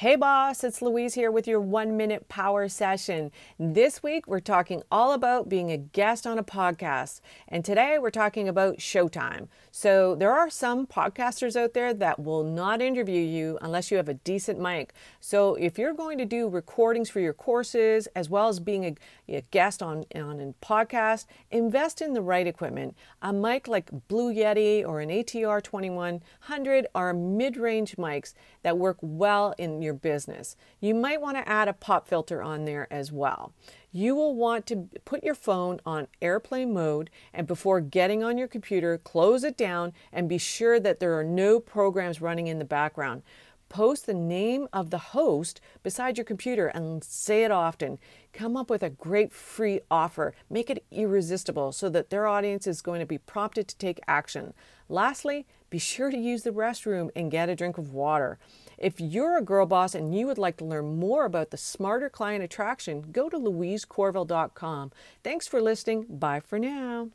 Hey, boss, it's Louise here with your one minute power session. This week, we're talking all about being a guest on a podcast. And today, we're talking about showtime. So, there are some podcasters out there that will not interview you unless you have a decent mic. So, if you're going to do recordings for your courses as well as being a, a guest on, on a podcast, invest in the right equipment. A mic like Blue Yeti or an ATR 2100 are mid range mics that work well in your business. You might want to add a pop filter on there as well. You will want to put your phone on airplane mode and before getting on your computer, close it down and be sure that there are no programs running in the background. Post the name of the host beside your computer and say it often. Come up with a great free offer. Make it irresistible so that their audience is going to be prompted to take action. Lastly, be sure to use the restroom and get a drink of water. If you're a girl boss and you would like to learn more about the smarter client attraction, go to louisecorville.com. Thanks for listening. Bye for now.